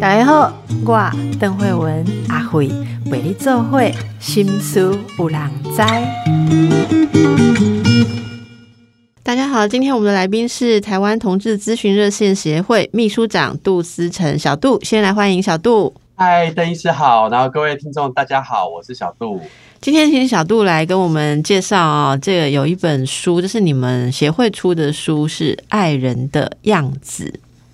大家好，我邓慧文阿慧为你做会心思有人知。大家好，今天我们的来宾是台湾同志咨询热线协会秘书长杜思成，小杜，先来欢迎小杜。嗨，邓医师好，然后各位听众大家好，我是小杜。今天请小杜来跟我们介绍啊，这个有一本书，这是你们协会出的书，是《爱人的样子》。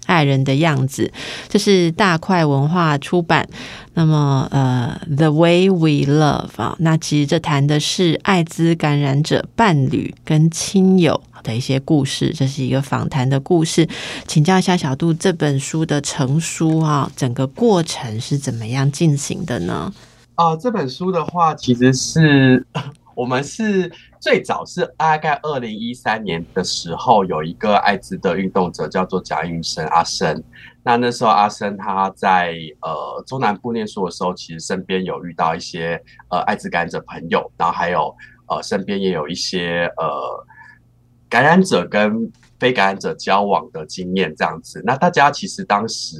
爱人的样子，这是大块文化出版。那么，呃，《The Way We Love》啊，那其实这谈的是艾滋感染者伴侣跟亲友的一些故事，这是一个访谈的故事。请教一下小杜，这本书的成书啊，整个过程是怎么样进行的呢？啊，这本书的话，其实是我们是。最早是大概二零一三年的时候，有一个艾滋的运动者叫做贾运生阿生。那那时候阿生他在呃中南部念书的时候，其实身边有遇到一些呃艾滋感染者朋友，然后还有呃身边也有一些呃感染者跟非感染者交往的经验这样子。那大家其实当时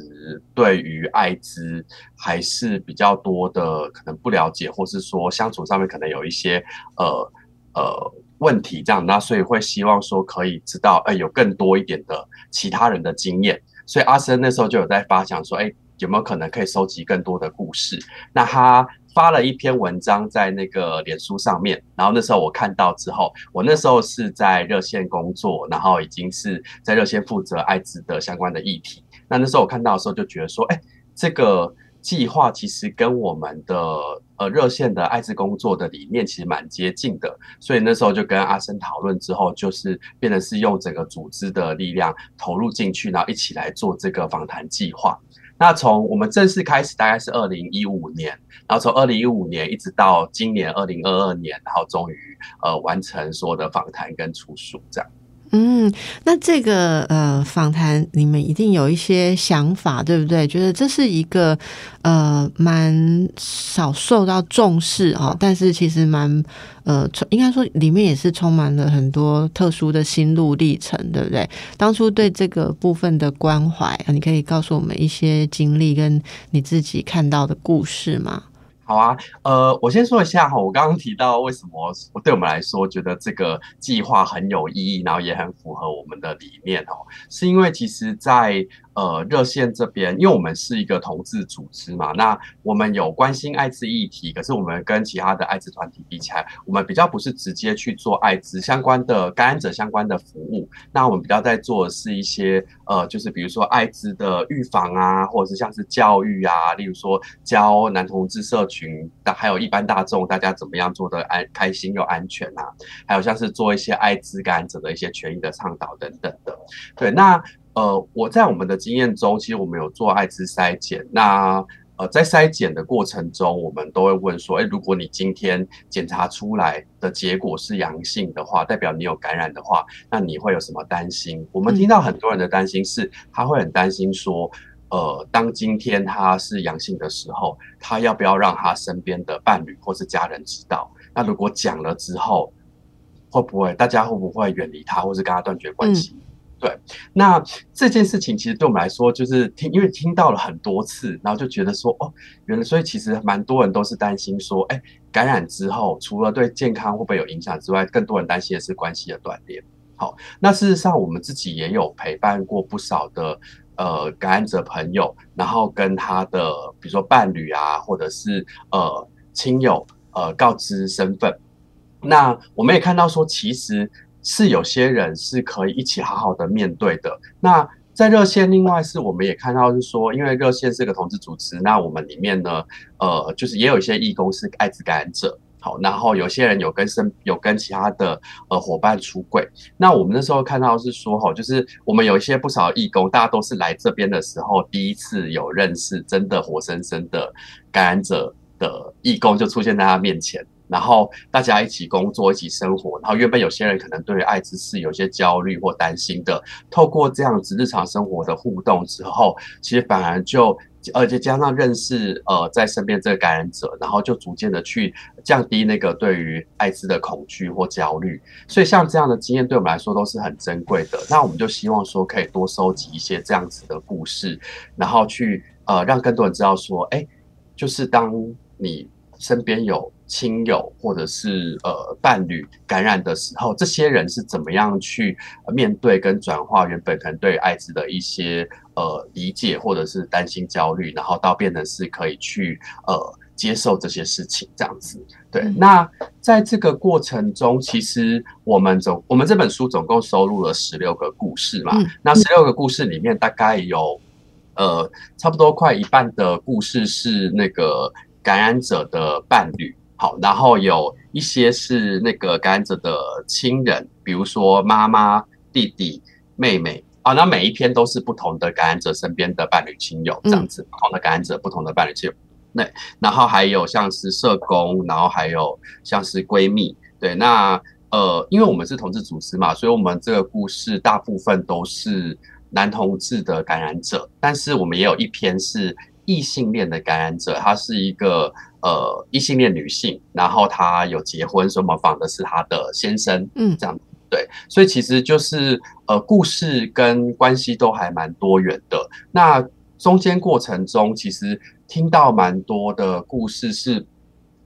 对于艾滋还是比较多的可能不了解，或是说相处上面可能有一些呃。呃，问题这样，那所以会希望说可以知道，哎，有更多一点的其他人的经验。所以阿生那时候就有在发想说，哎，有没有可能可以收集更多的故事？那他发了一篇文章在那个脸书上面，然后那时候我看到之后，我那时候是在热线工作，然后已经是在热线负责艾滋的相关的议题。那那时候我看到的时候就觉得说，哎，这个。计划其实跟我们的呃热线的艾滋工作的理念其实蛮接近的，所以那时候就跟阿生讨论之后，就是变得是用整个组织的力量投入进去，然后一起来做这个访谈计划。那从我们正式开始大概是二零一五年，然后从二零一五年一直到今年二零二二年，然后终于呃完成所有的访谈跟出书这样。嗯，那这个呃访谈，你们一定有一些想法，对不对？觉得这是一个呃蛮少受到重视啊，但是其实蛮呃，应该说里面也是充满了很多特殊的心路历程，对不对？当初对这个部分的关怀，你可以告诉我们一些经历跟你自己看到的故事吗？好啊，呃，我先说一下哈，我刚刚提到为什么对我们来说觉得这个计划很有意义，然后也很符合我们的理念哦，是因为其实，在呃，热线这边，因为我们是一个同志组织嘛，那我们有关心艾滋议题，可是我们跟其他的艾滋团体比起来，我们比较不是直接去做艾滋相关的感染者相关的服务，那我们比较在做的是一些呃，就是比如说艾滋的预防啊，或者是像是教育啊，例如说教男同志社群，还有一般大众大家怎么样做的安开心又安全啊，还有像是做一些艾滋感染者的一些权益的倡导等等的，对，那。呃，我在我们的经验中，其实我们有做艾滋筛检。那呃，在筛检的过程中，我们都会问说：，哎，如果你今天检查出来的结果是阳性的话，代表你有感染的话，那你会有什么担心？我们听到很多人的担心是，他会很担心说，呃，当今天他是阳性的时候，他要不要让他身边的伴侣或是家人知道？那如果讲了之后，会不会大家会不会远离他，或是跟他断绝关系？对，那这件事情其实对我们来说，就是听，因为听到了很多次，然后就觉得说，哦，原来，所以其实蛮多人都是担心说，哎，感染之后，除了对健康会不会有影响之外，更多人担心的是关系的断裂。好，那事实上我们自己也有陪伴过不少的呃感染者朋友，然后跟他的比如说伴侣啊，或者是呃亲友呃告知身份，那我们也看到说，其实。是有些人是可以一起好好的面对的。那在热线，另外是我们也看到是说，因为热线是个同志组织，那我们里面呢，呃，就是也有一些义工是艾滋感染者，好，然后有些人有跟身有跟其他的呃伙伴出柜。那我们那时候看到是说，哈，就是我们有一些不少义工，大家都是来这边的时候第一次有认识真的活生生的感染者的义工，就出现在他面前。然后大家一起工作，一起生活，然后原本有些人可能对于艾滋是有些焦虑或担心的，透过这样子日常生活的互动之后，其实反而就。而且加上认识呃在身边这个感染者，然后就逐渐的去降低那个对于艾滋的恐惧或焦虑。所以像这样的经验对我们来说都是很珍贵的。那我们就希望说可以多收集一些这样子的故事，然后去呃让更多人知道说，哎，就是当你身边有亲友或者是呃伴侣感染的时候，这些人是怎么样去面对跟转化原本可能对艾滋的一些。呃，理解或者是担心、焦虑，然后到变成是可以去呃接受这些事情这样子。对，那在这个过程中，其实我们总我们这本书总共收录了十六个故事嘛。那十六个故事里面，大概有呃差不多快一半的故事是那个感染者的伴侣，好，然后有一些是那个感染者的亲人，比如说妈妈、弟弟、妹妹。啊，那每一篇都是不同的感染者身边的伴侣亲友这样子，不同的感染者，不同的伴侣亲友。那，然后还有像是社工，然后还有像是闺蜜。对，那呃，因为我们是同志组织嘛，所以我们这个故事大部分都是男同志的感染者，但是我们也有一篇是异性恋的感染者，她是一个呃异性恋女性，然后她有结婚，所以我们访的是她的先生，嗯，这样。对，所以其实就是呃，故事跟关系都还蛮多元的。那中间过程中，其实听到蛮多的故事，是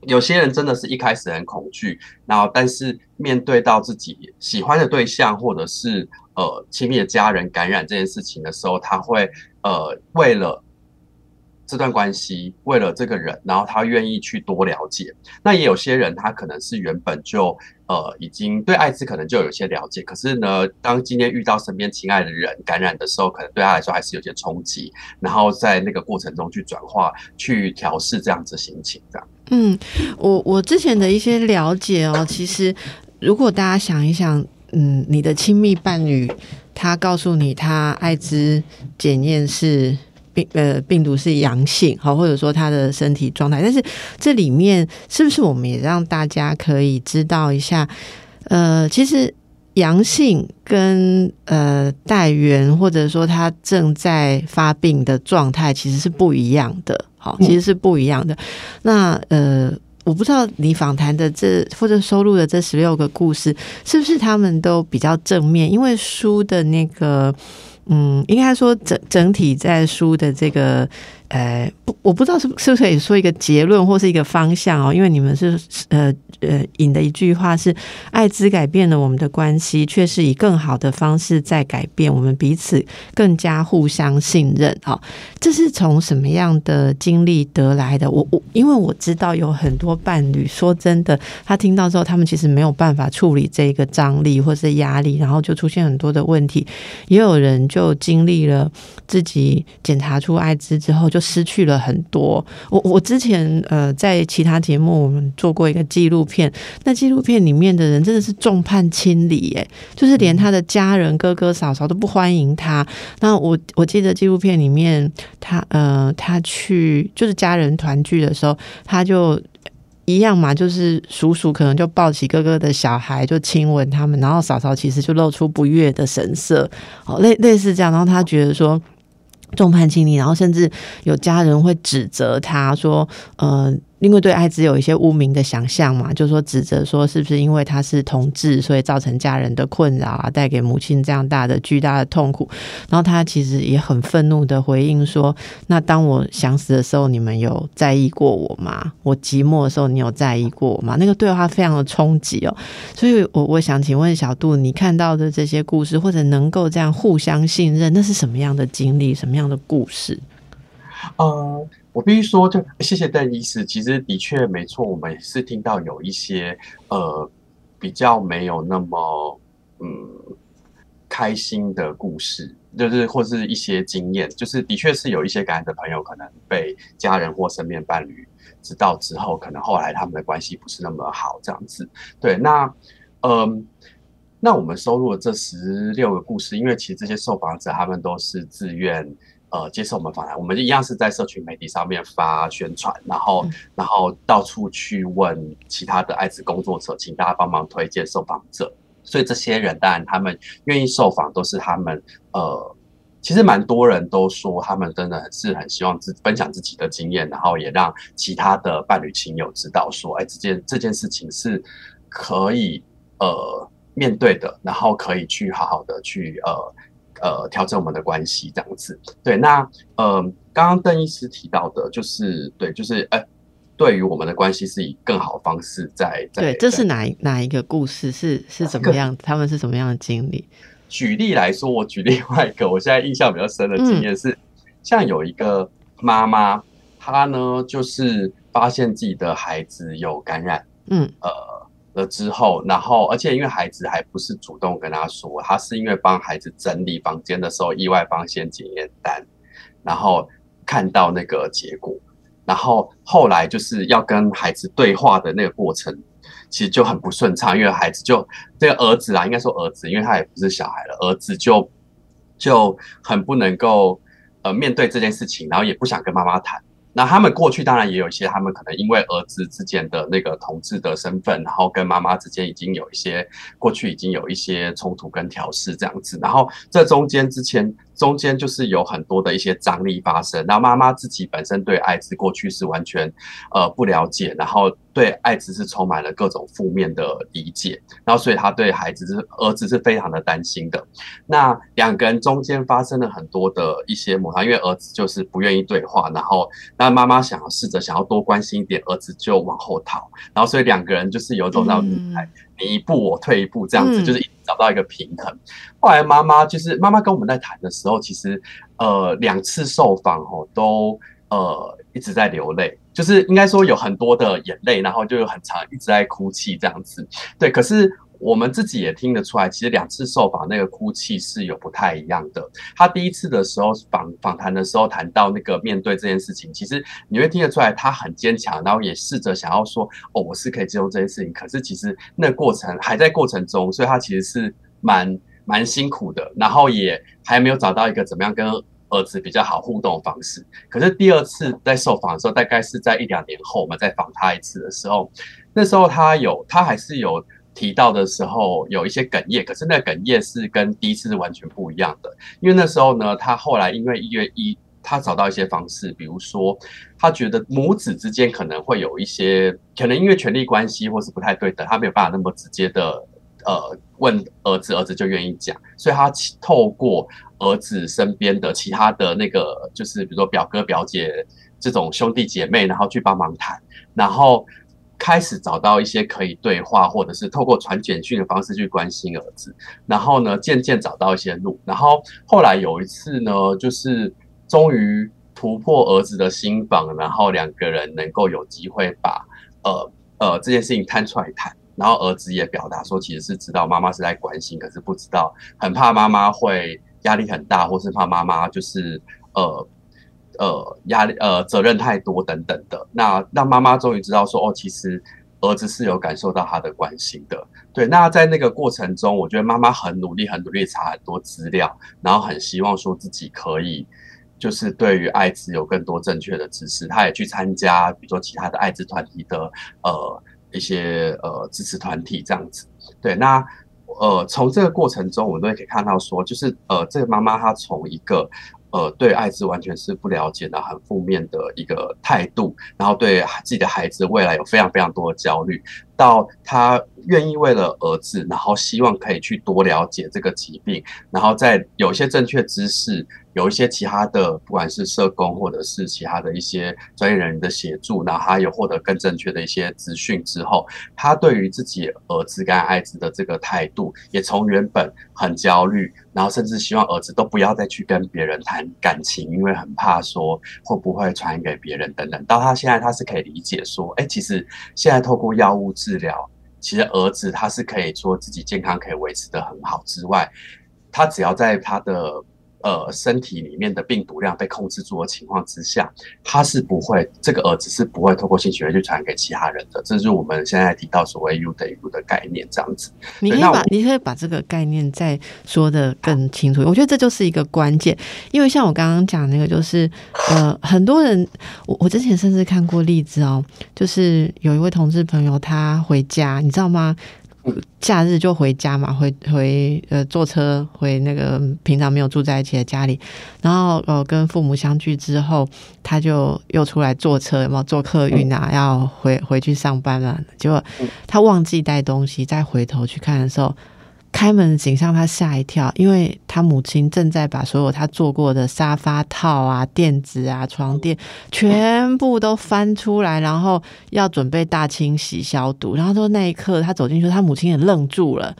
有些人真的是一开始很恐惧，然后但是面对到自己喜欢的对象或者是呃亲密的家人感染这件事情的时候，他会呃为了这段关系，为了这个人，然后他愿意去多了解。那也有些人，他可能是原本就。呃，已经对艾滋可能就有些了解，可是呢，当今天遇到身边亲爱的人感染的时候，可能对他来说还是有些冲击，然后在那个过程中去转化、去调试这样子心情，这样。嗯，我我之前的一些了解哦，其实如果大家想一想，嗯，你的亲密伴侣他告诉你他艾滋检验是。病呃，病毒是阳性，好，或者说他的身体状态，但是这里面是不是我们也让大家可以知道一下？呃，其实阳性跟呃带源，或者说他正在发病的状态，其实是不一样的，好，其实是不一样的。那呃，我不知道你访谈的这或者收录的这十六个故事，是不是他们都比较正面？因为书的那个。嗯，应该说整整体在书的这个。呃，不，我不知道是是不是可以说一个结论或是一个方向哦，因为你们是呃呃引的一句话是“艾滋改变了我们的关系，却是以更好的方式在改变我们彼此，更加互相信任”哦，这是从什么样的经历得来的？我我因为我知道有很多伴侣，说真的，他听到之后，他们其实没有办法处理这个张力或是压力，然后就出现很多的问题。也有人就经历了自己检查出艾滋之后。就就失去了很多。我我之前呃在其他节目我们做过一个纪录片，那纪录片里面的人真的是众叛亲离，哎，就是连他的家人哥哥嫂嫂都不欢迎他。那我我记得纪录片里面，他呃他去就是家人团聚的时候，他就一样嘛，就是叔叔可能就抱起哥哥的小孩就亲吻他们，然后嫂嫂其实就露出不悦的神色，哦，类类似这样，然后他觉得说。众叛亲离，然后甚至有家人会指责他说：“呃。”因为对艾滋有一些污名的想象嘛，就说指责说是不是因为他是同志，所以造成家人的困扰啊，带给母亲这样大的巨大的痛苦。然后他其实也很愤怒的回应说：“那当我想死的时候，你们有在意过我吗？我寂寞的时候，你有在意过我吗？”那个对话非常的冲击哦。所以，我我想请问小杜，你看到的这些故事，或者能够这样互相信任，那是什么样的经历，什么样的故事？呃。我必须说，就谢谢邓医师。其实的确没错，我们是听到有一些呃比较没有那么嗯开心的故事，就是或是一些经验，就是的确是有一些感染的朋友可能被家人或身边伴侣知道之后，可能后来他们的关系不是那么好，这样子。对，那嗯，那我们收录了这十六个故事，因为其实这些受访者他们都是自愿。呃接受我们访谈，我们一样是在社群媒体上面发宣传，然后然后到处去问其他的艾滋工作者，请大家帮忙推荐受访者。所以这些人当然他们愿意受访，都是他们呃，其实蛮多人都说他们真的是很希望自分享自己的经验，然后也让其他的伴侣亲友知道说，哎，这件这件事情是可以呃面对的，然后可以去好好的去呃呃调整我们的关系这样子。对，那呃刚刚邓医师提到的就是对，就是哎。对于我们的关系是以更好的方式在在。对，这是哪哪一个故事？是是怎么 样？他们是什么样的经历？举例来说，我举另外一个，我现在印象比较深的经验是，像有一个妈妈，她呢就是发现自己的孩子有感染，嗯，呃了之后，然后而且因为孩子还不是主动跟他说，他是因为帮孩子整理房间的时候意外发现检验单，然后看到那个结果。然后后来就是要跟孩子对话的那个过程，其实就很不顺畅，因为孩子就这个儿子啊，应该说儿子，因为他也不是小孩了，儿子就就很不能够呃面对这件事情，然后也不想跟妈妈谈。那他们过去当然也有一些，他们可能因为儿子之间的那个同志的身份，然后跟妈妈之间已经有一些过去已经有一些冲突跟调试这样子，然后这中间之前。中间就是有很多的一些张力发生，然后妈妈自己本身对艾滋过去是完全呃不了解，然后对艾滋是充满了各种负面的理解，然后所以她对孩子是儿子是非常的担心的。那两个人中间发生了很多的一些摩擦，因为儿子就是不愿意对话，然后那妈妈想要试着想要多关心一点，儿子就往后逃，然后所以两个人就是有种让你一步我退一步这样子，就是找到一个平衡。后来妈妈就是妈妈跟我们在谈的时候，其实呃两次受访哦都呃一直在流泪，就是应该说有很多的眼泪，然后就有很长一直在哭泣这样子。对，可是。我们自己也听得出来，其实两次受访那个哭泣是有不太一样的。他第一次的时候访访谈的时候谈到那个面对这件事情，其实你会听得出来他很坚强，然后也试着想要说哦，我是可以接受这件事情。可是其实那过程还在过程中，所以他其实是蛮蛮辛苦的，然后也还没有找到一个怎么样跟儿子比较好互动的方式。可是第二次在受访的时候，大概是在一两年后，我们再访他一次的时候，那时候他有他还是有。提到的时候有一些哽咽，可是那哽咽是跟第一次是完全不一样的。因为那时候呢，他后来因为一月一，他找到一些方式，比如说他觉得母子之间可能会有一些，可能因为权力关系或是不太对等，他没有办法那么直接的呃问儿子，儿子就愿意讲，所以他透过儿子身边的其他的那个，就是比如说表哥表姐这种兄弟姐妹，然后去帮忙谈，然后。开始找到一些可以对话，或者是透过传简讯的方式去关心儿子，然后呢，渐渐找到一些路，然后后来有一次呢，就是终于突破儿子的心房，然后两个人能够有机会把呃呃这件事情摊出来谈，然后儿子也表达说，其实是知道妈妈是在关心，可是不知道很怕妈妈会压力很大，或是怕妈妈就是呃。呃，压力呃，责任太多等等的，那让妈妈终于知道说，哦，其实儿子是有感受到他的关心的。对，那在那个过程中，我觉得妈妈很努力，很努力查很多资料，然后很希望说自己可以，就是对于艾滋有更多正确的知识。他也去参加，比如说其他的艾滋团体的呃一些呃支持团体这样子。对，那呃从这个过程中，我们都可以看到说，就是呃这个妈妈她从一个。呃，对艾滋完全是不了解的，很负面的一个态度，然后对自己的孩子未来有非常非常多的焦虑，到他愿意为了儿子，然后希望可以去多了解这个疾病，然后再有一些正确知识。有一些其他的，不管是社工或者是其他的一些专业人员的协助，然后他有获得更正确的一些资讯之后，他对于自己儿子跟爱子的这个态度，也从原本很焦虑，然后甚至希望儿子都不要再去跟别人谈感情，因为很怕说会不会传给别人等等，到他现在他是可以理解说，哎，其实现在透过药物治治疗，其实儿子他是可以说自己健康可以维持的很好之外，他只要在他的呃，身体里面的病毒量被控制住的情况之下，他是不会这个儿子是不会透过性行为去传给其他人的。这是我们现在提到所谓 “u 等于 u” 的概念，这样子。你可以把你可以把这个概念再说的更清楚。我觉得这就是一个关键，因为像我刚刚讲那个，就是呃，很多人，我我之前甚至看过例子哦，就是有一位同志朋友他回家，你知道吗？假日就回家嘛，回回呃坐车回那个平常没有住在一起的家里，然后呃跟父母相聚之后，他就又出来坐车，有没有坐客运啊？要回回去上班了，结果他忘记带东西，再回头去看的时候。开门的景象，他吓一跳，因为他母亲正在把所有他做过的沙发套啊、垫子啊、床垫全部都翻出来，然后要准备大清洗消毒。然后说那一刻，他走进去，他母亲也愣住了，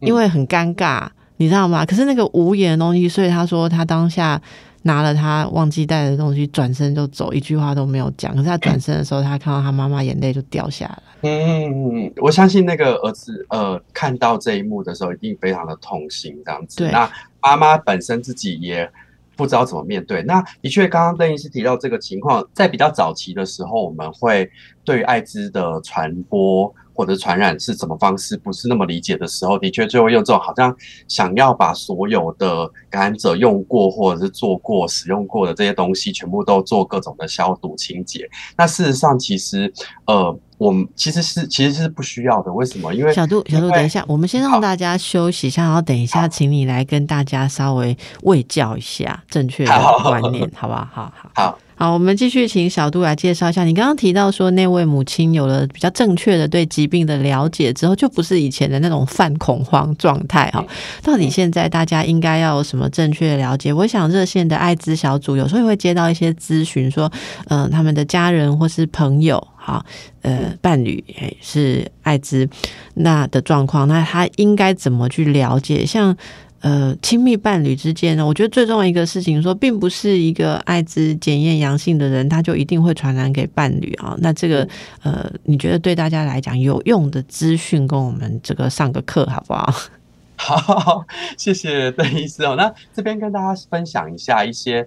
因为很尴尬，你知道吗？可是那个无言的东西，所以他说他当下。拿了他忘记带的东西，转身就走，一句话都没有讲。可是他转身的时候，他看到他妈妈眼泪就掉下来。嗯，我相信那个儿子呃看到这一幕的时候，一定非常的痛心这样子。那妈妈本身自己也不知道怎么面对。那的确，刚刚邓医师提到这个情况，在比较早期的时候，我们会对艾滋的传播。或者传染是什么方式，不是那么理解的时候，的确就会用这种好像想要把所有的感染者用过或者是做过、使用过的这些东西，全部都做各种的消毒清洁。那事实上，其实呃，我们其实是其实是不需要的。为什么？因为小杜，小杜，等一下，我们先让大家休息一下，然后等一下，请你来跟大家稍微喂教一下正确的观念，好不好？好好好。好，我们继续请小杜来介绍一下。你刚刚提到说，那位母亲有了比较正确的对疾病的了解之后，就不是以前的那种犯恐慌状态哈。到底现在大家应该要有什么正确的了解？我想热线的艾滋小组有时候会接到一些咨询，说，嗯，他们的家人或是朋友，哈，呃，伴侣是艾滋那的状况，那他应该怎么去了解？像。呃，亲密伴侣之间呢，我觉得最重要一个事情，说并不是一个艾滋检验阳性的人，他就一定会传染给伴侣啊。那这个呃，你觉得对大家来讲有用的资讯，跟我们这个上个课好不好？好，谢谢邓医师哦。那这边跟大家分享一下一些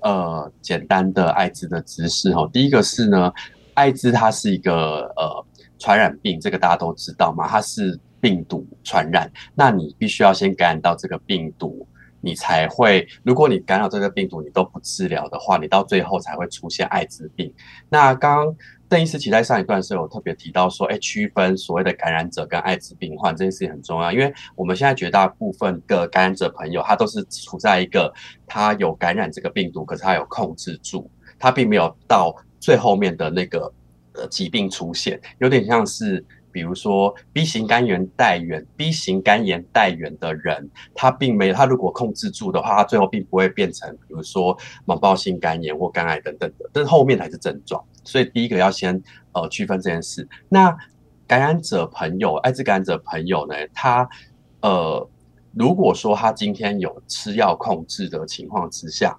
呃简单的艾滋的知识哦。第一个是呢，艾滋它是一个呃传染病，这个大家都知道嘛，它是。病毒传染，那你必须要先感染到这个病毒，你才会。如果你感染这个病毒，你都不治疗的话，你到最后才会出现艾滋病。那刚刚邓医师其在上一段是有特别提到说，哎，区分所谓的感染者跟艾滋病患这件事情很重要，因为我们现在绝大部分的感染者朋友，他都是处在一个他有感染这个病毒，可是他有控制住，他并没有到最后面的那个呃疾病出现，有点像是。比如说 B 型肝炎带源，B 型肝炎带源的人，他并没有，他如果控制住的话，他最后并不会变成，比如说蟒包性肝炎或肝癌等等的，但是后面才是症状。所以第一个要先呃区分这件事。那感染者朋友，艾滋感染者朋友呢，他呃如果说他今天有吃药控制的情况之下，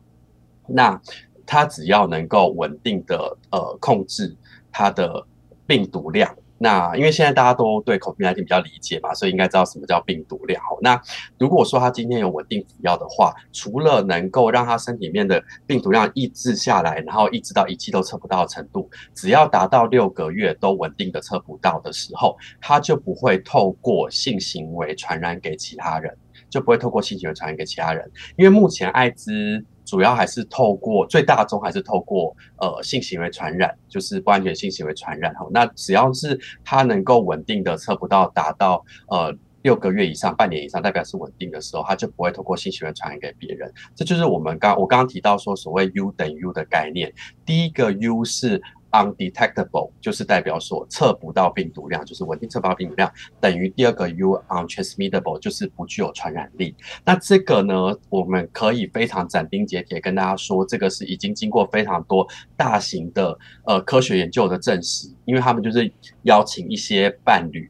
那他只要能够稳定的呃控制他的病毒量。那因为现在大家都对 COVID-19 比较理解嘛，所以应该知道什么叫病毒量。那如果说他今天有稳定服药的话，除了能够让他身体里面的病毒量抑制下来，然后抑制到仪器都测不到的程度，只要达到六个月都稳定的测不到的时候，他就不会透过性行为传染给其他人，就不会透过性行为传染给其他人。因为目前艾滋。主要还是透过最大宗，还是透过呃性行为传染，就是不安全性行为传染哈。那只要是它能够稳定的测不到达到呃六个月以上、半年以上，代表是稳定的时候，它就不会透过性行为传染给别人。这就是我们刚我刚刚提到说所谓 U 等于 U 的概念。第一个 U 是。Undetectable 就是代表说测不到病毒量，就是稳定测不到病毒量，等于第二个 U untransmittable 就是不具有传染力。那这个呢，我们可以非常斩钉截铁跟大家说，这个是已经经过非常多大型的呃科学研究的证实，因为他们就是邀请一些伴侣，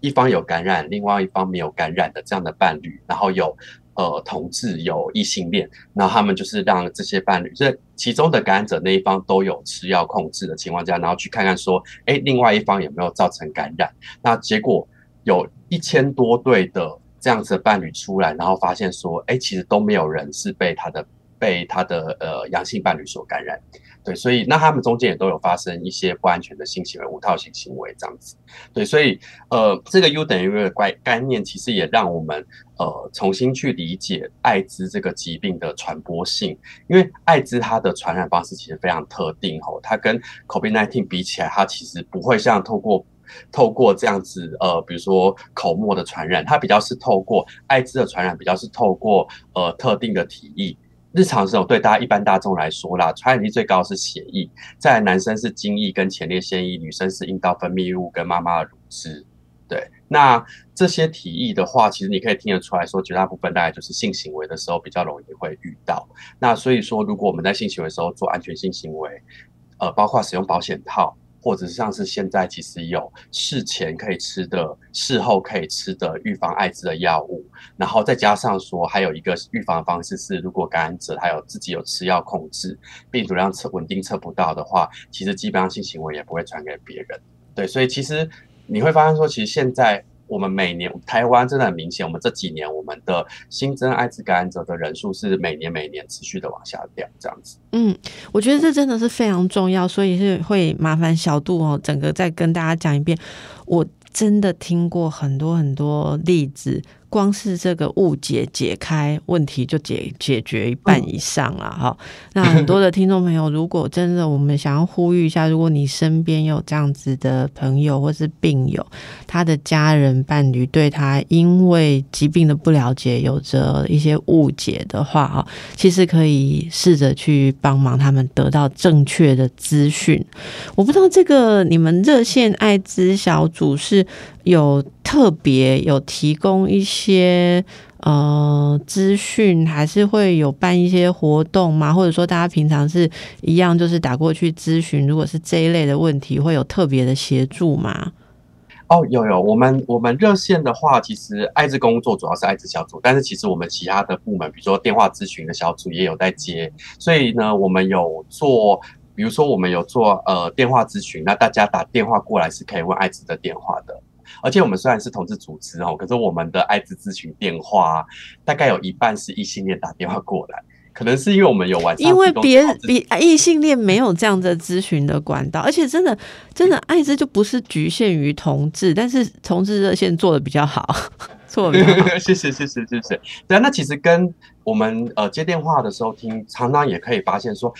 一方有感染，另外一方没有感染的这样的伴侣，然后有。呃，同志有异性恋，那他们就是让这些伴侣，这其中的感染者那一方都有吃药控制的情况下，然后去看看说，哎，另外一方有没有造成感染？那结果有一千多对的这样子的伴侣出来，然后发现说，哎，其实都没有人是被他的被他的呃阳性伴侣所感染。对，所以那他们中间也都有发生一些不安全的性行为、无套性行为这样子。对，所以呃，这个 U 等于的概概念，其实也让我们呃重新去理解艾滋这个疾病的传播性。因为艾滋它的传染方式其实非常特定哦，它跟 COVID-19 比起来，它其实不会像透过透过这样子呃，比如说口沫的传染，它比较是透过艾滋的传染，比较是透过呃特定的体液。日常时候对大家一般大众来说啦，传染力最高是血液，在男生是精液跟前列腺液，女生是阴道分泌物跟妈妈的乳汁。对，那这些体液的话，其实你可以听得出来说，绝大部分大概就是性行为的时候比较容易会遇到。那所以说，如果我们在性行为的时候做安全性行为，呃，包括使用保险套。或者是像是现在其实有事前可以吃的、事后可以吃的预防艾滋的药物，然后再加上说还有一个预防方式是，如果感染者还有自己有吃药控制，病毒量测稳定测不到的话，其实基本上性行为也不会传给别人。对，所以其实你会发现说，其实现在。我们每年台湾真的很明显，我们这几年我们的新增艾滋感染者的人数是每年每年持续的往下掉，这样子。嗯，我觉得这真的是非常重要，所以是会麻烦小杜哦，整个再跟大家讲一遍。我真的听过很多很多例子。光是这个误解解开问题就解解决一半以上了哈。那很多的听众朋友，如果真的我们想要呼吁一下，如果你身边有这样子的朋友或是病友，他的家人伴侣对他因为疾病的不了解有着一些误解的话哈，其实可以试着去帮忙他们得到正确的资讯。我不知道这个你们热线艾滋小组是。有特别有提供一些呃资讯，还是会有办一些活动吗？或者说大家平常是一样，就是打过去咨询，如果是这一类的问题，会有特别的协助吗？哦，有有，我们我们热线的话，其实艾滋工作主要是艾滋小组，但是其实我们其他的部门，比如说电话咨询的小组也有在接，所以呢，我们有做，比如说我们有做呃电话咨询，那大家打电话过来是可以问艾滋的电话的。而且我们虽然是同志组织哦，可是我们的艾滋咨询电话大概有一半是异性恋打电话过来，可能是因为我们有晚上因为别别异性恋没有这样的咨询的管道，而且真的真的艾滋就不是局限于同志，但是同志热线做的比较好，做的 谢谢谢谢谢谢。对啊，那其实跟我们呃接电话的时候听，常常也可以发现说。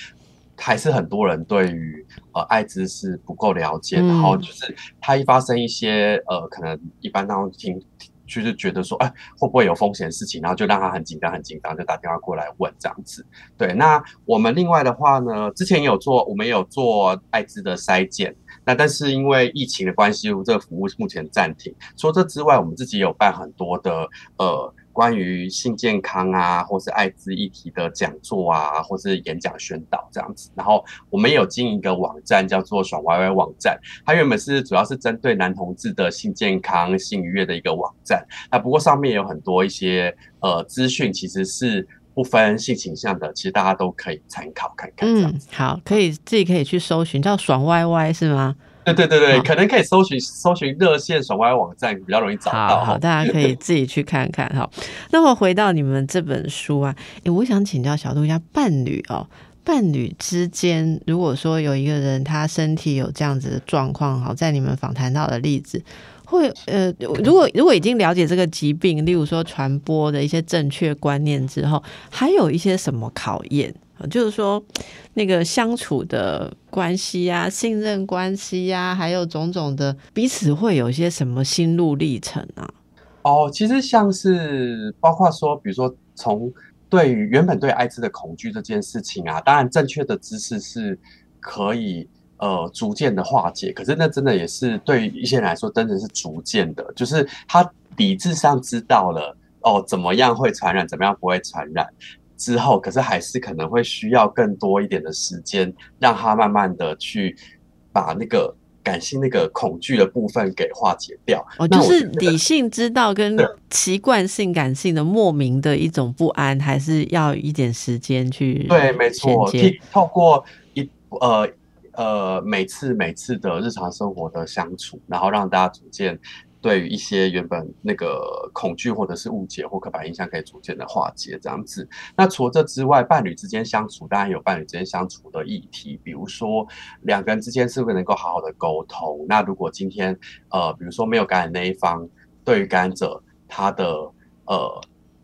还是很多人对于呃艾滋是不够了解，然后就是他一发生一些呃可能一般当中听就是觉得说哎会不会有风险的事情，然后就让他很紧张很紧张，就打电话过来问这样子。对，那我们另外的话呢，之前有做我们有做艾滋的筛检，那但是因为疫情的关系，这个服务目前暂停。除了这之外，我们自己有办很多的呃。关于性健康啊，或是艾滋议题的讲座啊，或是演讲宣导这样子。然后我们有经营一个网站，叫做“爽歪歪”网站。它原本是主要是针对男同志的性健康、性愉悦的一个网站。那不过上面有很多一些呃资讯，其实是不分性倾向的，其实大家都可以参考看看。嗯，好，可以自己可以去搜寻，叫“爽歪歪”是吗？对对对对，可能可以搜寻搜寻热线爽歪网站比较容易找到。好，大家可以自己去看看哈。那么回到你们这本书啊，诶，我想请教小杜一下，伴侣哦，伴侣之间，如果说有一个人他身体有这样子的状况，好，在你们访谈到的例子，会呃，如果如果已经了解这个疾病，例如说传播的一些正确观念之后，还有一些什么考验？就是说，那个相处的关系呀、信任关系呀，还有种种的彼此会有一些什么心路历程啊？哦，其实像是包括说，比如说从对于原本对艾滋的恐惧这件事情啊，当然正确的知识是可以呃逐渐的化解，可是那真的也是对于一些人来说，真的是逐渐的，就是他理智上知道了哦，怎么样会传染，怎么样不会传染。之后，可是还是可能会需要更多一点的时间，让他慢慢的去把那个感性、那个恐惧的部分给化解掉。哦，就是理性知道跟习惯性感性的莫名的一种不安，还是要一点时间去对，没错，透过一呃呃每次每次的日常生活的相处，然后让大家逐渐对于一些原本那个恐惧或者是误解或刻板印象可以逐渐的化解这样子。那除了这之外，伴侣之间相处当然有伴侣之间相处的议题，比如说两个人之间是不是能够好好的沟通？那如果今天呃，比如说没有感染那一方，对于感染者他的呃。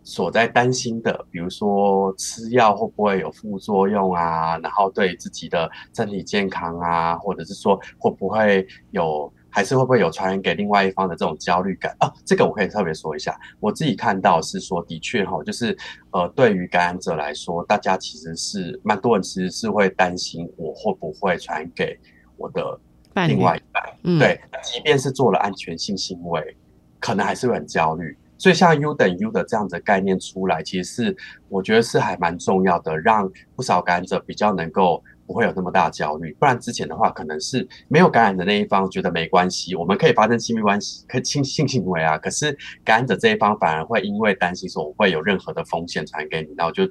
所在担心的，比如说吃药会不会有副作用啊？然后对自己的身体健康啊，或者是说会不会有，还是会不会有传染给另外一方的这种焦虑感啊？这个我可以特别说一下，我自己看到是说，的确哈，就是呃，对于感染者来说，大家其实是蛮多人其实是会担心我会不会传给我的另外一半，嗯对，即便是做了安全性行为，可能还是会很焦虑。所以像 U 等 U 的这样的概念出来，其实是我觉得是还蛮重要的，让不少感染者比较能够不会有那么大焦虑。不然之前的话，可能是没有感染的那一方觉得没关系，我们可以发生亲密关系，可以性性行为啊。可是感染者这一方反而会因为担心说我会有任何的风险传给你，然后就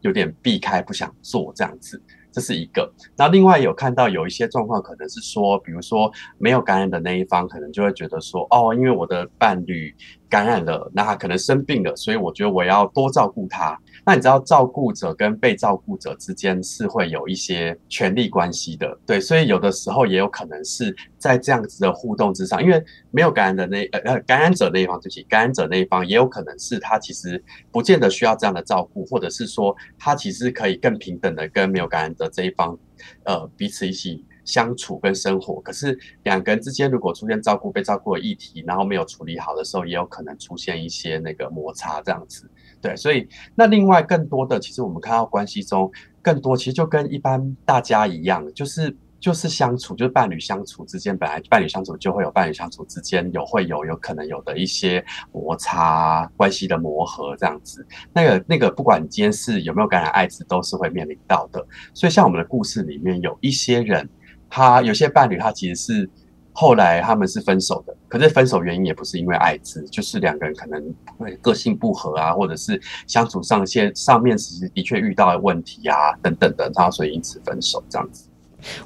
有点避开不想做这样子。这是一个，那另外有看到有一些状况，可能是说，比如说没有感染的那一方，可能就会觉得说，哦，因为我的伴侣感染了，那他可能生病了，所以我觉得我要多照顾他。那你知道，照顾者跟被照顾者之间是会有一些权力关系的，对，所以有的时候也有可能是在这样子的互动之上，因为没有感染的那呃呃感染者那一方，对不起，感染者那一方也有可能是他其实不见得需要这样的照顾，或者是说他其实可以更平等的跟没有感染者这一方，呃彼此一起相处跟生活。可是两个人之间如果出现照顾被照顾的议题，然后没有处理好的时候，也有可能出现一些那个摩擦这样子。对，所以那另外更多的，其实我们看到关系中更多，其实就跟一般大家一样，就是就是相处，就是伴侣相处之间，本来伴侣相处就会有伴侣相处之间有会有有可能有的一些摩擦关系的磨合这样子。那个那个，不管你今天是有没有感染艾滋，都是会面临到的。所以像我们的故事里面有一些人，他有些伴侣，他其实是。后来他们是分手的，可是分手原因也不是因为艾滋，就是两个人可能会个性不合啊，或者是相处上些上面其实的确遇到了问题啊等等的，他所以因此分手这样子。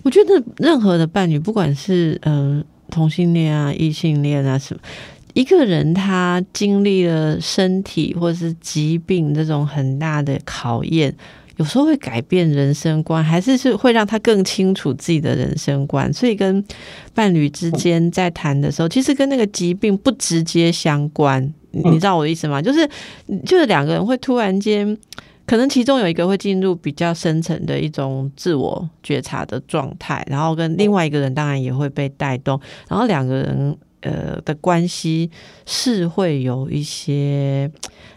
我觉得任何的伴侣，不管是嗯同性恋啊、异性恋啊什么，一个人他经历了身体或者是疾病这种很大的考验。有时候会改变人生观，还是是会让他更清楚自己的人生观。所以跟伴侣之间在谈的时候，其实跟那个疾病不直接相关。你知道我的意思吗？就是就是两个人会突然间，可能其中有一个会进入比较深层的一种自我觉察的状态，然后跟另外一个人当然也会被带动，然后两个人。呃的关系是会有一些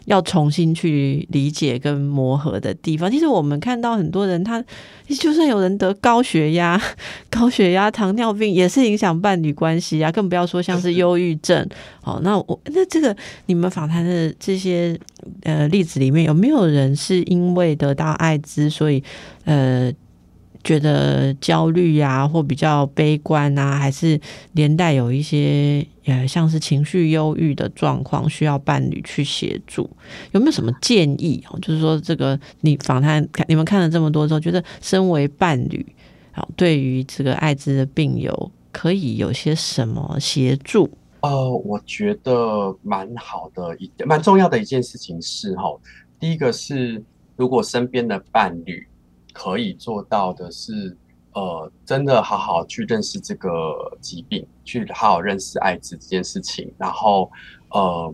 要重新去理解跟磨合的地方。其实我们看到很多人，他就算有人得高血压、高血压、糖尿病，也是影响伴侣关系啊，更不要说像是忧郁症。好，那我那这个你们访谈的这些呃例子里面，有没有人是因为得到艾滋，所以呃？觉得焦虑啊，或比较悲观啊，还是连带有一些呃，像是情绪忧郁的状况，需要伴侣去协助，有没有什么建议？就是说，这个你访谈看你们看了这么多之后，觉得身为伴侣，好，对于这个艾滋的病友，可以有些什么协助？呃，我觉得蛮好的一蛮重要的一件事情是哈，第一个是如果身边的伴侣。可以做到的是，呃，真的好好去认识这个疾病，去好好认识艾滋这件事情，然后，呃，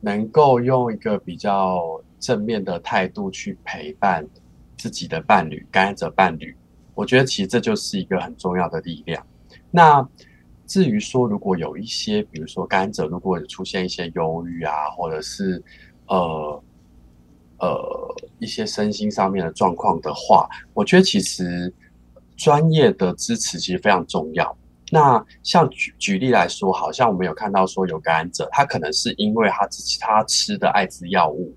能够用一个比较正面的态度去陪伴自己的伴侣、感染者伴侣，我觉得其实这就是一个很重要的力量。那至于说，如果有一些，比如说感染者如果出现一些忧郁啊，或者是呃。呃，一些身心上面的状况的话，我觉得其实专业的支持其实非常重要。那像举举例来说，好像我们有看到说有感染者，他可能是因为他自己他吃的艾滋药物，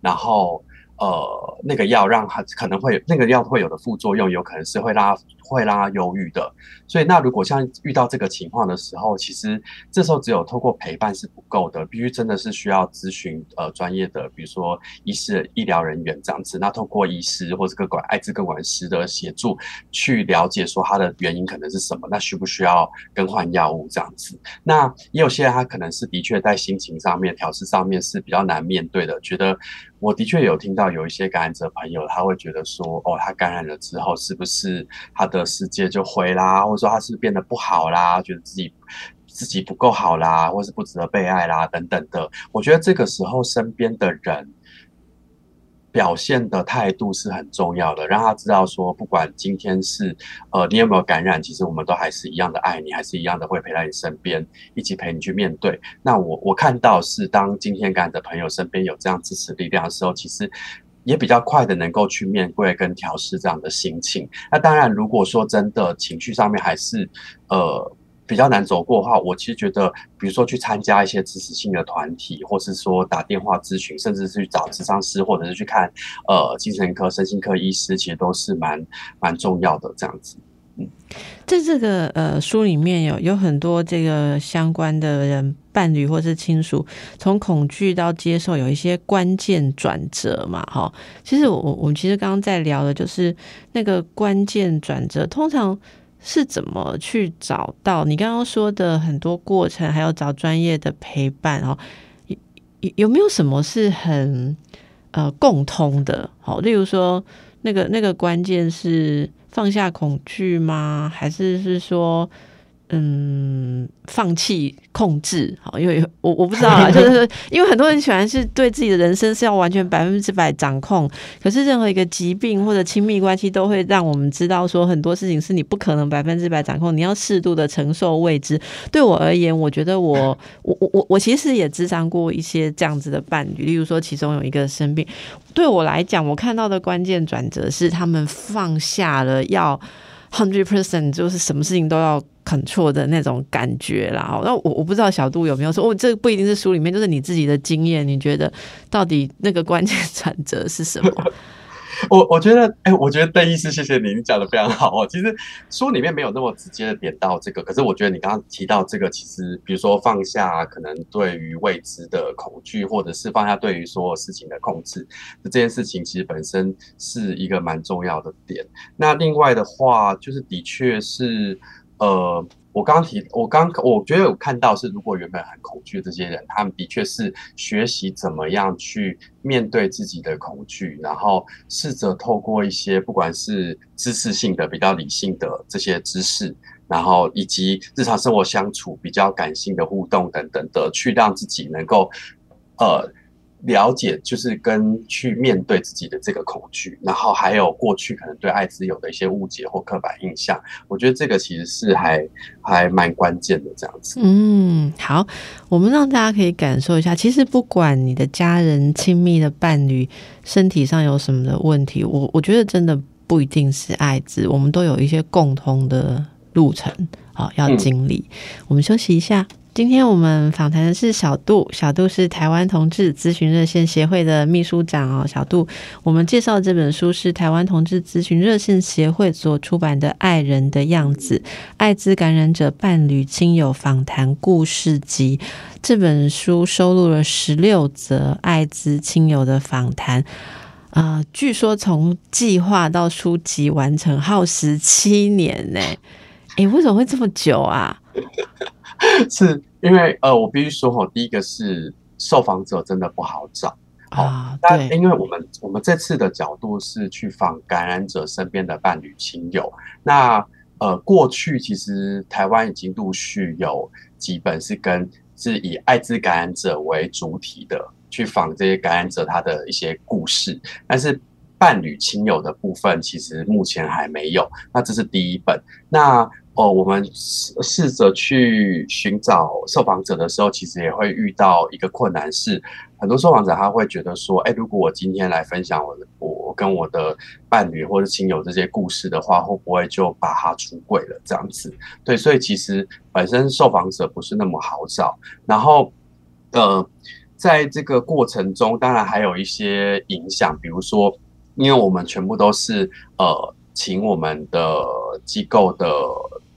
然后呃，那个药让他可能会那个药会有的副作用，有可能是会让他会啦忧郁的。所以，那如果像遇到这个情况的时候，其实这时候只有透过陪伴是不够的，必须真的是需要咨询呃专业的，比如说医师、医疗人员这样子。那透过医师或者个管艾滋根管师的协助，去了解说他的原因可能是什么，那需不需要更换药物这样子？那也有些人他可能是的确在心情上面调试上面是比较难面对的，觉得。我的确有听到有一些感染者朋友，他会觉得说，哦，他感染了之后，是不是他的世界就毁啦？或者说他是变得不好啦？觉得自己自己不够好啦，或是不值得被爱啦，等等的。我觉得这个时候身边的人。表现的态度是很重要的，让他知道说，不管今天是呃你有没有感染，其实我们都还是一样的爱你，还是一样的会陪在你身边，一起陪你去面对。那我我看到是，当今天感染的朋友身边有这样支持力量的时候，其实也比较快的能够去面对跟调试这样的心情。那当然，如果说真的情绪上面还是呃。比较难走过的话，我其实觉得，比如说去参加一些支持性的团体，或是说打电话咨询，甚至是去找智商师，或者是去看呃精神科、身心科医师，其实都是蛮蛮重要的。这样子，嗯，在这个呃书里面有有很多这个相关的人伴侣或是亲属，从恐惧到接受，有一些关键转折嘛，哈。其实我我们其实刚刚在聊的就是那个关键转折，通常。是怎么去找到你刚刚说的很多过程，还有找专业的陪伴哦？有有没有什么是很呃共通的？好，例如说那个那个关键是放下恐惧吗？还是是说？嗯，放弃控制，好，因为我我不知道啊，就是因为很多人喜欢是对自己的人生是要完全百分之百掌控，可是任何一个疾病或者亲密关系都会让我们知道说很多事情是你不可能百分之百掌控，你要适度的承受未知。对我而言，我觉得我我我我我其实也智商过一些这样子的伴侣，例如说其中有一个生病，对我来讲，我看到的关键转折是他们放下了要 hundred percent，就是什么事情都要。control 的那种感觉啦，那我我不知道小杜有没有说，哦，这不一定是书里面，就是你自己的经验，你觉得到底那个关键 转折是什么？我我觉得，哎，我觉得邓医师，谢谢你，你讲的非常好哦。其实书里面没有那么直接的点到这个，可是我觉得你刚刚提到这个，其实比如说放下可能对于未知的恐惧，或者是放下对于所有事情的控制，这件事情其实本身是一个蛮重要的点。那另外的话，就是的确是。呃，我刚提，我刚我觉得有看到是，如果原本很恐惧的这些人，他们的确是学习怎么样去面对自己的恐惧，然后试着透过一些不管是知识性的、比较理性的这些知识，然后以及日常生活相处比较感性的互动等等的，去让自己能够呃。了解就是跟去面对自己的这个恐惧，然后还有过去可能对艾滋有的一些误解或刻板印象，我觉得这个其实是还还蛮关键的这样子。嗯，好，我们让大家可以感受一下，其实不管你的家人、亲密的伴侣身体上有什么的问题，我我觉得真的不一定是艾滋，我们都有一些共通的路程啊要经历。我们休息一下。今天我们访谈的是小杜，小杜是台湾同志咨询热线协会的秘书长哦。小杜，我们介绍这本书是台湾同志咨询热线协会所出版的《爱人的样子：艾滋感染者伴侣亲友访谈故事集》。这本书收录了十六则艾滋亲友的访谈，啊，据说从计划到书籍完成耗时七年呢。诶，为什么会这么久啊？是因为呃，我必须说哈，第一个是受访者真的不好找啊。那因为我们我们这次的角度是去访感染者身边的伴侣亲友。那呃，过去其实台湾已经陆续有几本是跟是以艾滋感染者为主体的，去访这些感染者他的一些故事。但是伴侣亲友的部分，其实目前还没有。那这是第一本。那哦，我们试试着去寻找受访者的时候，其实也会遇到一个困难，是很多受访者他会觉得说，哎，如果我今天来分享我的我跟我的伴侣或者亲友这些故事的话，会不会就把他出柜了？这样子，对，所以其实本身受访者不是那么好找，然后，呃。在这个过程中，当然还有一些影响，比如说，因为我们全部都是呃，请我们的机构的。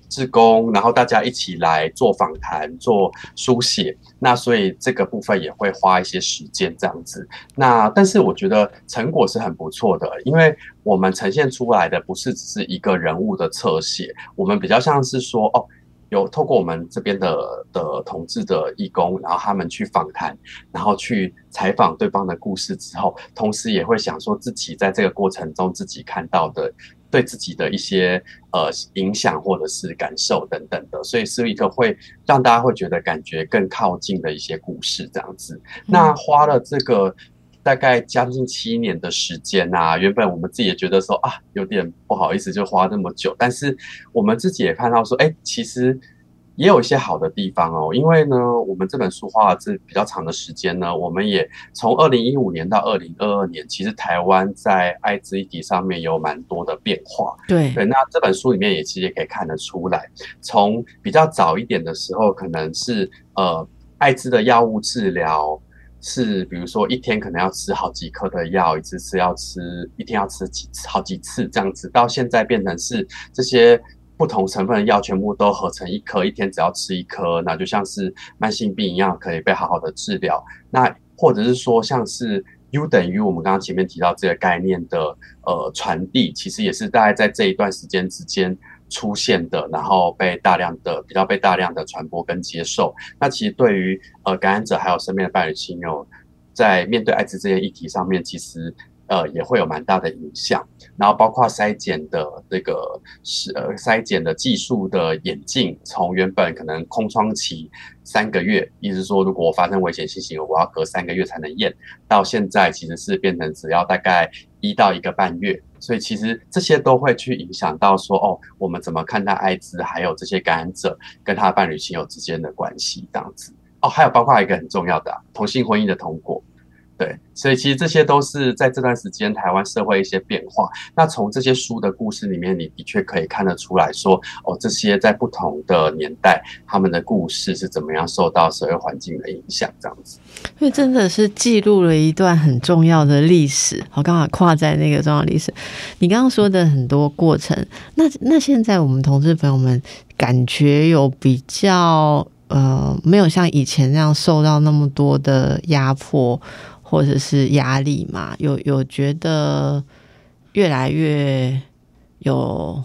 志工，然后大家一起来做访谈、做书写，那所以这个部分也会花一些时间这样子。那但是我觉得成果是很不错的，因为我们呈现出来的不是只是一个人物的侧写，我们比较像是说，哦，有透过我们这边的的同志的义工，然后他们去访谈，然后去采访对方的故事之后，同时也会想说自己在这个过程中自己看到的。对自己的一些呃影响或者是感受等等的，所以是一个会让大家会觉得感觉更靠近的一些故事这样子。那花了这个大概将近七年的时间啊，原本我们自己也觉得说啊有点不好意思就花那么久，但是我们自己也看到说，哎，其实。也有一些好的地方哦，因为呢，我们这本书花了这比较长的时间呢，我们也从二零一五年到二零二二年，其实台湾在艾滋议题上面有蛮多的变化。对对，那这本书里面也其实也可以看得出来，从比较早一点的时候，可能是呃艾滋的药物治疗是，比如说一天可能要吃好几颗的药，一次是要吃一天要吃几次好几次这样子，到现在变成是这些。不同成分的药全部都合成一颗，一天只要吃一颗，那就像是慢性病一样，可以被好好的治疗。那或者是说，像是 U 等于我们刚刚前面提到这个概念的呃传递，其实也是大概在这一段时间之间出现的，然后被大量的比较被大量的传播跟接受。那其实对于呃感染者还有身边的伴侣亲友，在面对艾滋这些议题上面，其实。呃，也会有蛮大的影响，然后包括筛检的这个是呃筛检的技术的演进，从原本可能空窗期三个月，意思说如果发生危险性行为，我要隔三个月才能验，到现在其实是变成只要大概一到一个半月，所以其实这些都会去影响到说哦，我们怎么看待艾滋，还有这些感染者跟他的伴侣亲友之间的关系这样子。哦，还有包括一个很重要的同性婚姻的通过。对，所以其实这些都是在这段时间台湾社会一些变化。那从这些书的故事里面，你的确可以看得出来说，哦，这些在不同的年代，他们的故事是怎么样受到社会环境的影响，这样子。因为真的是记录了一段很重要的历史，我刚好跨在那个重要历史。你刚刚说的很多过程，那那现在我们同志朋友们感觉有比较呃，没有像以前那样受到那么多的压迫。或者是压力嘛，有有觉得越来越有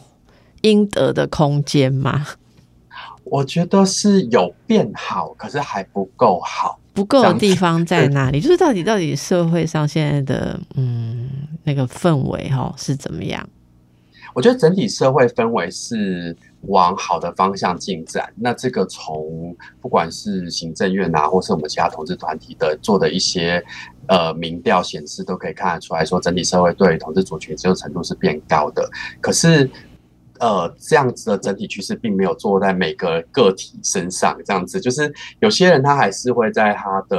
应得的空间吗？我觉得是有变好，可是还不够好。不够的地方在哪里？就是到底到底社会上现在的嗯那个氛围哈是怎么样？我觉得整体社会氛围是。往好的方向进展，那这个从不管是行政院啊，或是我们其他同志团体的做的一些呃民调显示，都可以看得出来说，整体社会对同志族群接受程度是变高的。可是，呃，这样子的整体趋势并没有做在每个个体身上，这样子就是有些人他还是会在他的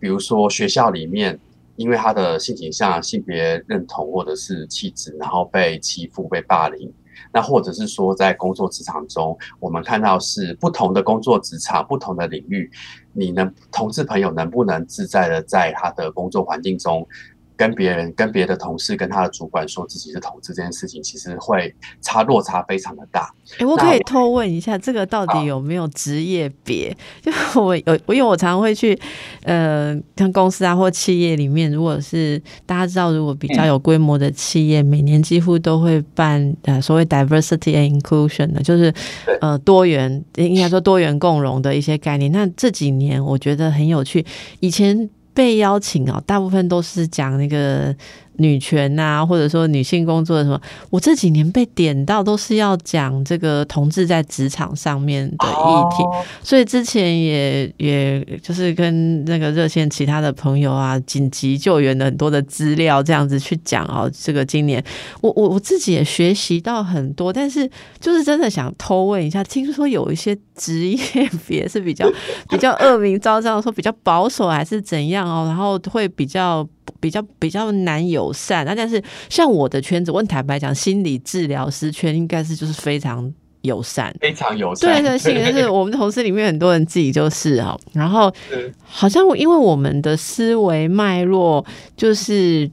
比如说学校里面，因为他的性倾向、性别认同或者是气质，然后被欺负、被霸凌。那或者是说，在工作职场中，我们看到是不同的工作职场、不同的领域，你能同事朋友能不能自在的在他的工作环境中？跟别人、跟别的同事、跟他的主管说自己是同志这件事情，其实会差落差非常的大。哎，我可以偷问一下，这个到底有没有职业别？就我有，因为我常常会去，呃，像公司啊或企业里面，如果是大家知道，如果比较有规模的企业，每年几乎都会办呃所谓 diversity and inclusion 的，就是呃多元，应该说多元共融的一些概念。那这几年我觉得很有趣，以前。被邀请啊，大部分都是讲那个。女权呐，或者说女性工作的什么，我这几年被点到都是要讲这个同志在职场上面的议题，所以之前也也就是跟那个热线其他的朋友啊，紧急救援的很多的资料这样子去讲哦。这个今年我我我自己也学习到很多，但是就是真的想偷问一下，听说有一些职业别是比较比较恶名昭彰，说比较保守还是怎样哦，然后会比较。比较比较难友善，那但是像我的圈子，我坦白讲，心理治疗师圈应该是就是非常友善，非常友善。对对，性就是我们同事里面很多人自己就是哈，然后好像因为我们的思维脉络就是。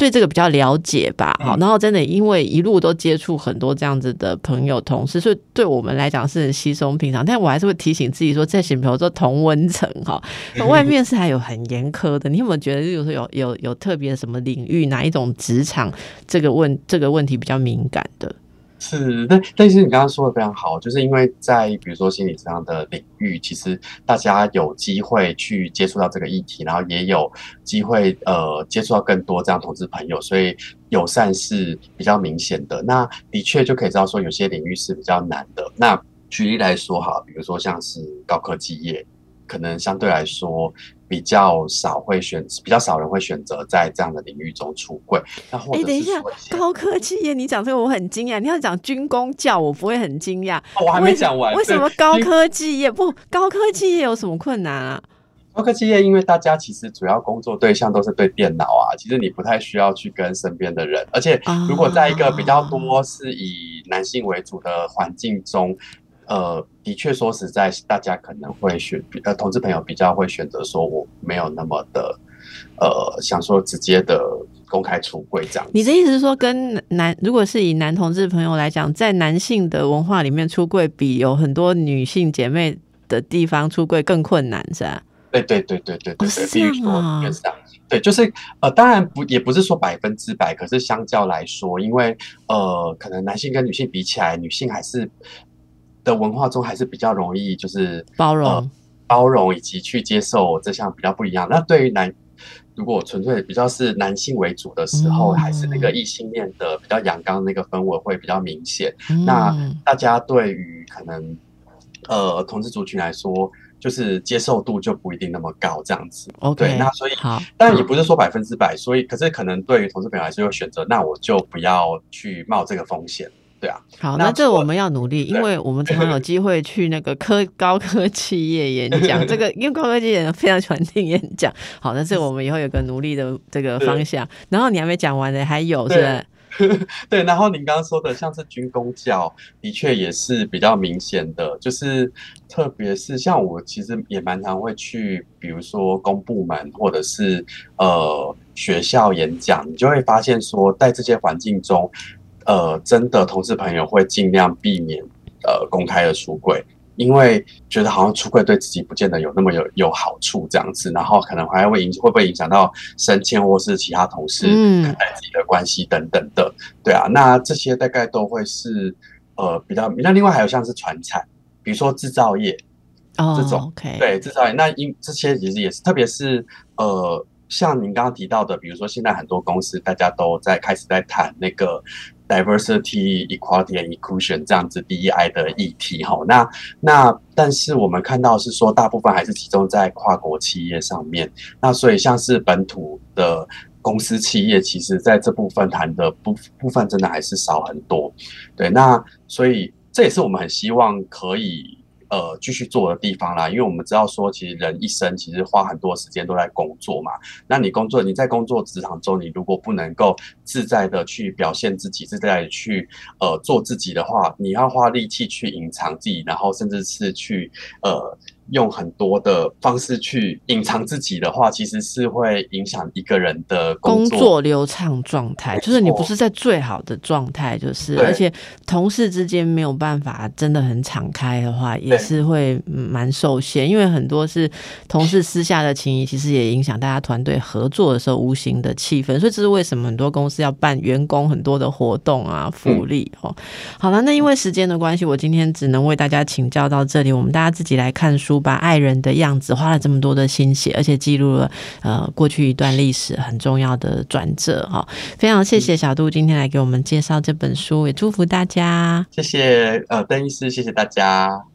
对这个比较了解吧，好，嗯然后真的因为一路都接触很多这样子的朋友、同事，所以对我们来讲是很稀松平常。但我还是会提醒自己说，在选朋友做同温层哈，外面是还有很严苛的。你有没有觉得，就是说有有有特别什么领域，哪一种职场这个问这个问题比较敏感的？是，但但是你刚刚说的非常好，就是因为在比如说心理上的领域，其实大家有机会去接触到这个议题，然后也有机会呃接触到更多这样同志朋友，所以友善是比较明显的。那的确就可以知道说，有些领域是比较难的。那举例来说哈，比如说像是高科技业，可能相对来说比较少会选，比较少人会选择在这样的领域中出柜。那或哎，者等一下高科技业，你讲这个我很惊讶。你要讲军工教，我不会很惊讶。哦我还没讲完，为什对么高科技业不？高科技业有什么困难啊？高科技业，因为大家其实主要工作对象都是对电脑啊，其实你不太需要去跟身边的人，而且如果在一个比较多是以男性为主的环境中，呃，的确说实在，大家可能会选呃，同志朋友比较会选择说我没有那么的呃，想说直接的公开出柜这样子。你的意思是说，跟男如果是以男同志朋友来讲，在男性的文化里面出柜，比有很多女性姐妹的地方出柜更困难，是吧？对对对对对对是这样是这样。对，就是呃，当然不也不是说百分之百，可是相较来说，因为呃，可能男性跟女性比起来，女性还是的文化中还是比较容易就是包容呃包容以及去接受这项比较不一样。那对于男，如果纯粹比较是男性为主的时候，嗯还是那个异性恋的比较阳刚那个氛围会比较明显。那嗯大家对于可能呃同志族群来说，就是接受度就不一定那么高，这样子。OK，对，那所以好，当然也不是说百分之百，所以可是可能对于同事朋友来说，会选择那我就不要去冒这个风险，对啊，好，那这我们要努力，因对为我们常常有机会去那个科高科技业演讲，这个因为高科技人非常喜欢听演讲。好，那这我们以后有个努力的这个方向。然后你还没讲完呢，还有是？对，然后您刚刚说的像是军工教，的确也是比较明显的，就是特别是像我其实也蛮常会去，比如说公部门或者是呃学校演讲，你就会发现说，在这些环境中，呃，真的同事朋友会尽量避免呃公开的出柜。因为觉得好像出柜对自己不见得有那么有有好处这样子，然后可能还会影会不会影响到升迁或是其他同事嗯。看待自己的关系等等的，对啊，那这些大概都会是呃比较，那另外还有像是传产，比如说制造业，哦这种。对制造业，那因这些其实也是，特别是呃，像您刚刚提到的，比如说现在很多公司大家都在开始在谈那个 diversity, equality and inclusion 这样子 DEI 的议题哈。那那但是我们看到是说，大部分还是集中在跨国企业上面。那所以像是本土的公司企业，其实在这部分谈的部部分真的还是少很多。对，那所以这也是我们很希望可以呃继续做的地方啦，因为我们知道说，其实人一生其实花很多时间都在工作嘛。那你工作你在工作职场中，你如果不能够自在的去表现自己，自在的去呃做自己的话，你要花力气去隐藏自己，然后甚至是去呃。用很多的方式去隐藏自己的话，其实是会影响一个人的工作。作流畅状态，就是你不是在最好的状态，就是而且同事之间没有办法真的很敞开的话，也是会嗯蛮受限，因为很多是同事私下的情谊，其实也影响大家团队合作的时候无形的气氛，所以这是为什么很多公司要办员工很多的活动啊福利哦。好了，那因为时间的关系，我今天只能为大家请教到这里，我们大家自己来看书，把爱人的样子花了这么多的心血，而且记录了呃过去一段历史很重要的转折哈、非常谢谢小杜今天来给我们介绍这本书，也祝福大家。谢谢呃邓医师，谢谢大家。